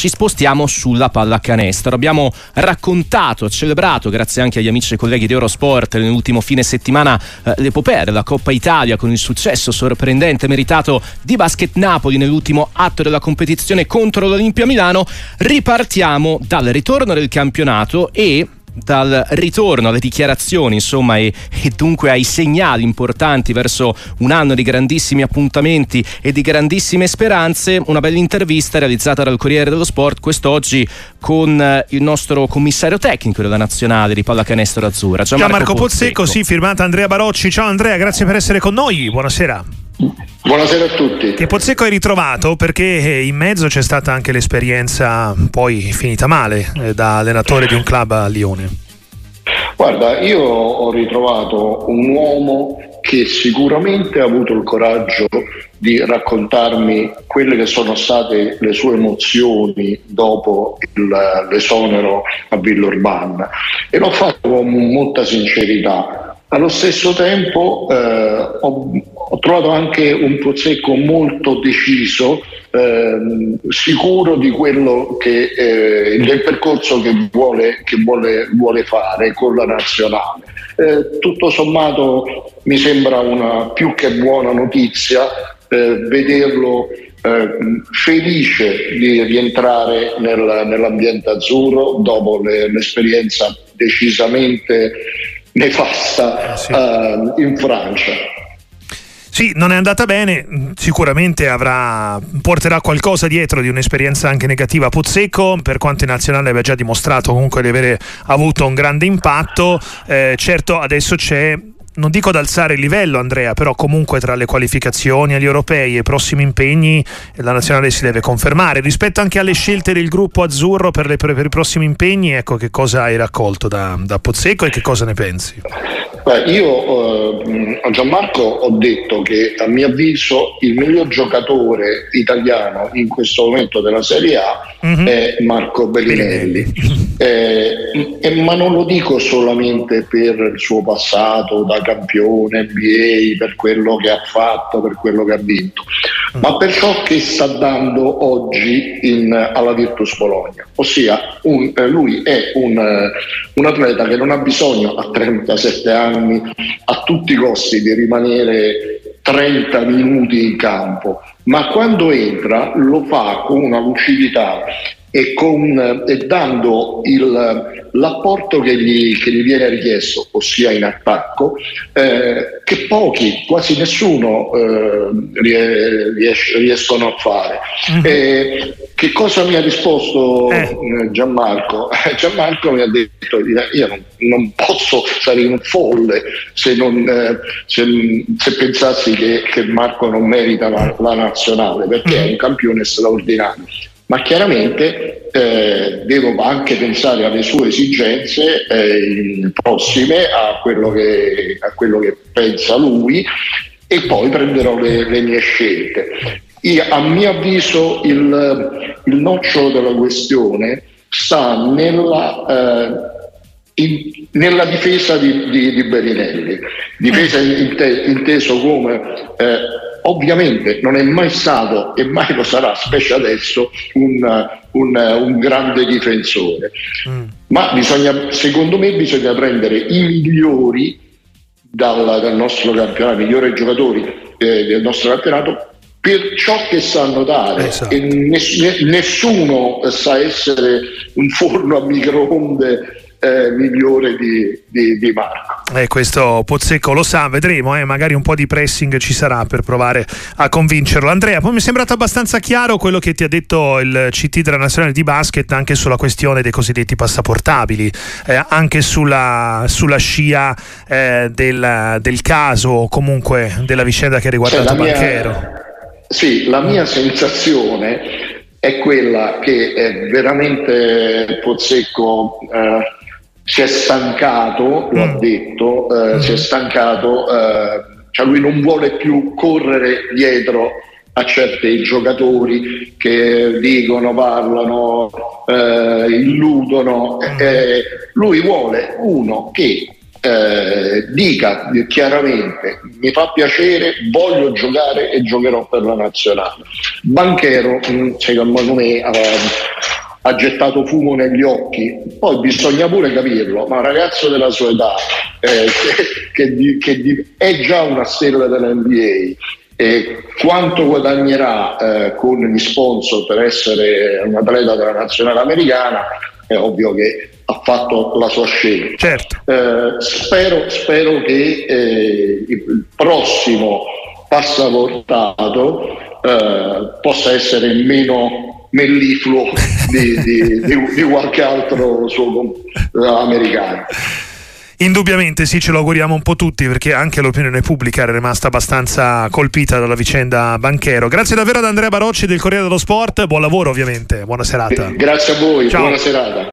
ci spostiamo sulla pallacanestro. Abbiamo raccontato, celebrato, grazie anche agli amici e colleghi di Eurosport, nell'ultimo fine settimana eh, l'epopea della Coppa Italia con il successo sorprendente meritato di Basket Napoli nell'ultimo atto della competizione contro l'Olimpia Milano. Ripartiamo dal ritorno del campionato e dal ritorno alle dichiarazioni, insomma, e, e, dunque ai segnali importanti verso un anno di grandissimi appuntamenti e di grandissime speranze, una bella intervista realizzata dal Corriere dello Sport quest'oggi con eh, il nostro commissario tecnico della nazionale di pallacanestro azzurra, Gianmarco, Gianmarco Pozzecco, sì, firmata Andrea Barocci. Ciao Andrea, grazie per essere con noi. Buonasera. Buonasera a tutti. Che Pozzecco hai ritrovato perché in mezzo c'è stata anche l'esperienza poi finita male eh, da allenatore di un club a Lione. Guarda, io ho ritrovato un uomo che sicuramente ha avuto il coraggio di raccontarmi quelle che sono state le sue emozioni dopo il, l'esonero a Villorban e l'ho fatto con molta sincerità allo stesso tempo eh, ho, ho, trovato anche un Pozzecco molto deciso, eh, sicuro di quello che, eh, del percorso che, vuole, che vuole, vuole, fare con la nazionale. Eh, tutto sommato mi sembra una più che buona notizia eh, vederlo eh, felice di rientrare nel, nell'ambiente azzurro dopo le, l'esperienza decisamente nefasta eh sì. uh, in Francia. Sì, non è andata bene, sicuramente avrà, porterà qualcosa dietro di un'esperienza anche negativa a Pozzecco, per quanto in nazionale aveva già dimostrato comunque di avere avuto un grande impatto, eh, certo adesso c'è non dico ad alzare il livello Andrea, però comunque tra le qualificazioni agli europei e i prossimi impegni la nazionale si deve confermare. Rispetto anche alle scelte del gruppo azzurro per, le, per i prossimi impegni, ecco che cosa hai raccolto da, da Pozzecco e che cosa ne pensi? Beh, io eh, a Gianmarco ho detto che a mio avviso il miglior giocatore italiano in questo momento della Serie A mm-hmm. è Marco Bellinelli. Eh, eh, ma non lo dico solamente per il suo passato da campione NBA, per quello che ha fatto, per quello che ha vinto, ma per ciò che sta dando oggi in, alla Virtus Bologna. Ossia, un, eh, lui è un, eh, un, atleta che non ha bisogno a 37 anni a tutti i costi di rimanere 30 minuti in campo, ma quando entra lo fa con una lucidità e, con, e dando il, l'apporto che gli, che gli, viene richiesto, ossia in attacco, eh, che pochi, quasi nessuno eh, ries- riescono a fare. Mm-hmm. Eh, che cosa mi ha risposto eh. Eh, Gianmarco? Gianmarco mi ha detto: Io non, non posso stare in folle se, non, eh, se, se pensassi che, che, Marco non merita la, la nazionale perché mm-hmm. è un campione straordinario ma chiaramente eh, devo anche pensare alle sue esigenze eh, prossime a quello, che, a quello, che, pensa lui e poi prenderò le, le mie scelte. Io, a mio avviso il, il, nocciolo della questione sta nella, eh, in, nella difesa di, di, di Berinelli, difesa inte, inteso come eh, ovviamente non è mai stato e mai lo sarà, specie adesso, un, un, un grande difensore. Mm. Ma bisogna, secondo me bisogna prendere i migliori dal, dal nostro campionato, i migliori giocatori eh, del nostro campionato per ciò che sanno dare esatto. e ness- nessuno sa essere un forno a microonde eh, migliore di, di, di Marco. Eh, questo Pozzecco lo sa, vedremo, eh, magari un po' di pressing ci sarà per provare a convincerlo. Andrea, poi mi è sembrato abbastanza chiaro quello che ti ha detto il CT della Nazionale di Basket anche sulla questione dei cosiddetti passaportabili, eh, anche sulla, sulla scia eh, del, del, caso o comunque della vicenda che ha riguardato cioè, Banchero. Mia, sì, la mia sensazione è quella che è veramente Pozzecco eh, si è stancato, lo mm. ha detto, eh, mm. si è stancato, eh, cioè lui non vuole più correre dietro a certi giocatori che dicono, parlano, eh, illudono. Mm. Eh, lui vuole uno che eh, dica chiaramente mi fa piacere, voglio giocare e giocherò per la nazionale. Banchero, secondo me, ha gettato fumo negli occhi, poi bisogna pure capirlo, ma un ragazzo della sua età eh, che, che, che, è già una stella dell'NBA e quanto guadagnerà eh, con gli sponsor per essere un atleta della nazionale americana è ovvio che ha fatto la sua scelta. Certo. Eh, spero, spero, che eh, il prossimo passaportato eh, possa essere meno mellifluo di, di, di, di qualche altro suo americano. Indubbiamente sì, ce lo auguriamo un po' tutti perché anche l'opinione pubblica era rimasta abbastanza colpita dalla vicenda Banchero. Grazie davvero ad Andrea Barocci del Corriere dello Sport, buon lavoro ovviamente, buona serata. Grazie a voi, Ciao. buona serata.